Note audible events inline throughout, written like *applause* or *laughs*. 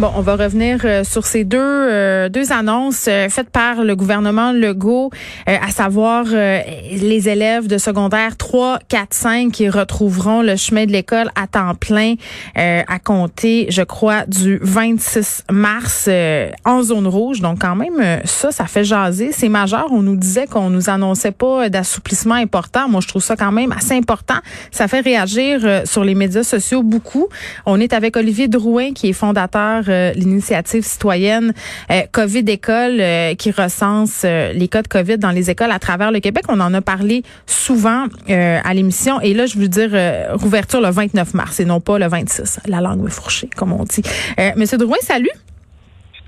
Bon, on va revenir euh, sur ces deux euh, deux annonces euh, faites par le gouvernement Legault, à savoir les élèves de secondaire 3, 4, 5 qui retrouveront le chemin de l'école à temps plein à compter, je crois, du 26 mars en zone rouge. Donc quand même, ça, ça fait jaser. C'est majeur. On nous disait qu'on nous annonçait pas d'assouplissement important. Moi, je trouve ça quand même assez important. Ça fait réagir sur les médias sociaux beaucoup. On est avec Olivier Drouin, qui est fondateur euh, l'initiative citoyenne euh, COVID École euh, qui recense les cas de COVID dans les écoles à travers le Québec. On en a parlé souvent à l'émission. Et là, je veux dire rouverture le 29 mars et non pas le 26. La langue me fourchée, comme on dit. Monsieur Drouin, salut.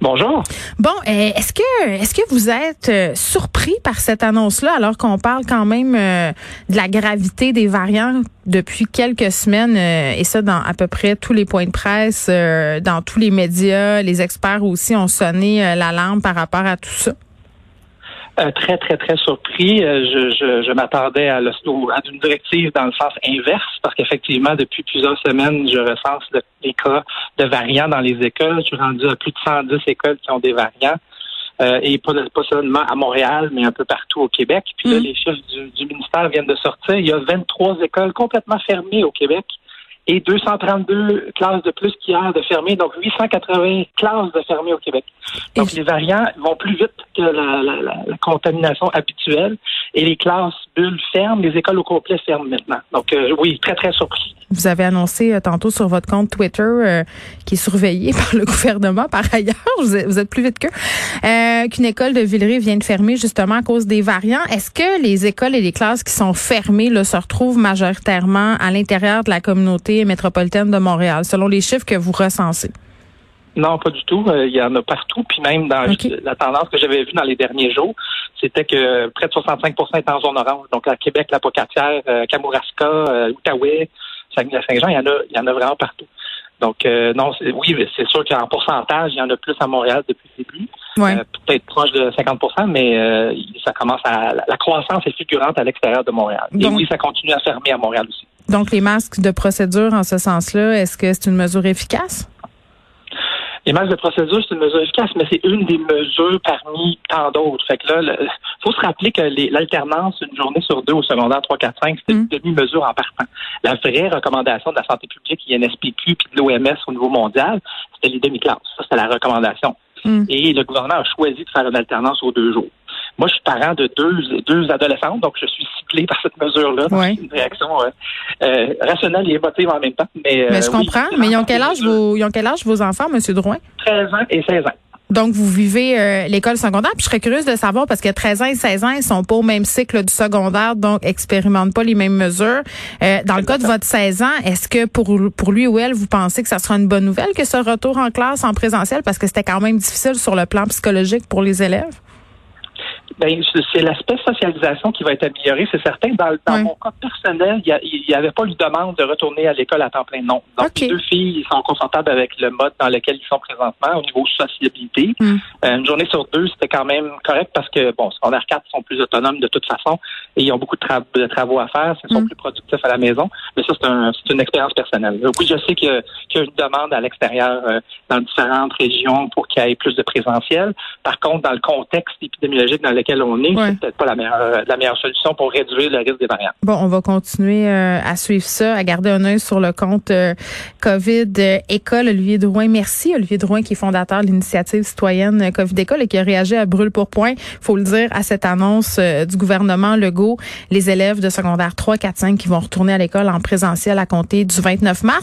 Bonjour. Bon, euh, est-ce que est-ce que vous êtes euh, surpris par cette annonce-là alors qu'on parle quand même euh, de la gravité des variants depuis quelques semaines et ça dans à peu près tous les points de presse, dans tous les médias, les experts aussi ont sonné l'alarme par rapport à tout ça? Euh, très, très, très surpris. Euh, je, je, je m'attendais à, à, une directive dans le sens inverse, parce qu'effectivement, depuis plusieurs semaines, je recense les cas de variants dans les écoles. Je suis rendu à plus de 110 écoles qui ont des variants. Euh, et pas, pas, seulement à Montréal, mais un peu partout au Québec. Puis là, mm. les chiffres du, du ministère viennent de sortir. Il y a 23 écoles complètement fermées au Québec et 232 classes de plus qu'hier de fermées, donc 880 classes de fermées au Québec. Donc les variants vont plus vite que la, la, la, contamination habituelle et les classes bulles ferment, les écoles au complet ferment maintenant. Donc euh, oui, très très surpris. Vous avez annoncé euh, tantôt sur votre compte Twitter euh, qui est surveillé *laughs* par le gouvernement par ailleurs, vous êtes, plus vite qu'eux, qu'une école de Villeray vient de fermer justement à cause des variants. Est-ce que les écoles et les classes qui sont fermées là, se retrouvent majoritairement à l'intérieur de la communauté métropolitaine de Montréal, selon les chiffres que vous recensez? Non, pas du tout. Euh, il y en a partout. Puis même dans la tendance que j'avais vue dans les derniers jours, c'était que près de 65% est en zone orange. Donc à Québec, la Pocatière, euh, Kamouraska, euh, Outaouais, Saguenay-Saint-Jean, il y en a, il y en a vraiment partout. Donc non, oui, c'est sûr qu'en pourcentage, il y en a plus à Montréal depuis le début. Peut-être proche de 50 mais ça commence à la croissance est figurante à l'extérieur de Montréal. Et oui, ça continue à fermer à Montréal aussi. Donc, les masques de procédure en ce sens-là, est-ce que c'est une mesure efficace? Les masques de procédure, c'est une mesure efficace, mais c'est une des mesures parmi tant d'autres. Fait que là, il faut se rappeler que l'alternance, une journée sur deux au secondaire 3, 4, 5, c'est une mm. demi-mesure en partant. La vraie recommandation de la santé publique, INSPQ, puis de l'OMS au niveau mondial, c'était les demi-classes. Ça, c'était la recommandation. Mm. Et le gouvernement a choisi de faire une alternance aux deux jours. Moi, je suis parent de deux, deux adolescentes, donc je suis ciblé par cette mesure-là. Oui. Une réaction euh, euh, rationnelle et émotive en même temps. Mais, mais je euh, comprends. mais ils ont quel âge vos, ils ont quel âge vos enfants, M. Drouin? 13 ans et 16 ans. Donc, vous vivez l'école secondaire. Puis je serais curieuse de savoir, parce que 13 ans et 16 ans, ils sont pas au même cycle du secondaire, donc expérimentent pas les mêmes mesures. dans le cas de votre 16 ans, est-ce que pour, pour lui ou elle, vous pensez que ça sera une bonne nouvelle que ce retour en classe en présentiel, parce que c'était quand même difficile sur le plan psychologique pour les élèves? Ben, c'est l'aspect socialisation qui va être amélioré, c'est certain. Dans, dans mon cas personnel, il n'y avait pas eu de demande de retourner à l'école à temps plein, non. Donc, les deux filles sont confortables avec le mode dans lequel ils sont présentement au niveau sociabilité. Hmm. Euh, une journée sur deux, c'était quand même correct parce que, bon, secondaire 4 sont plus autonomes de toute façon et ils ont beaucoup de, travaux à faire, ils sont hmm. plus productifs à la maison. Mais ça, c'est un, une expérience personnelle. Oui, je sais qu'il y, a une demande à l'extérieur euh, dans différentes régions pour qu'il y ait plus de présentiel. Par contre, dans le contexte épidémiologique dans lequel on est, c'est peut-être pas la meilleure, la meilleure solution pour réduire le risque des variants. Bon, on va continuer euh, à suivre ça, à garder un œil sur le compte euh, COVID euh, École. Olivier Drouin, merci. Olivier Drouin, qui est fondateur de l'initiative citoyenne COVID École et qui a réagi à brûle pour point, faut le dire, à cette annonce du gouvernement Legault, les élèves de secondaire 3, 4, 5 qui vont retourner à l'école en présentiel à compter du 29 mars.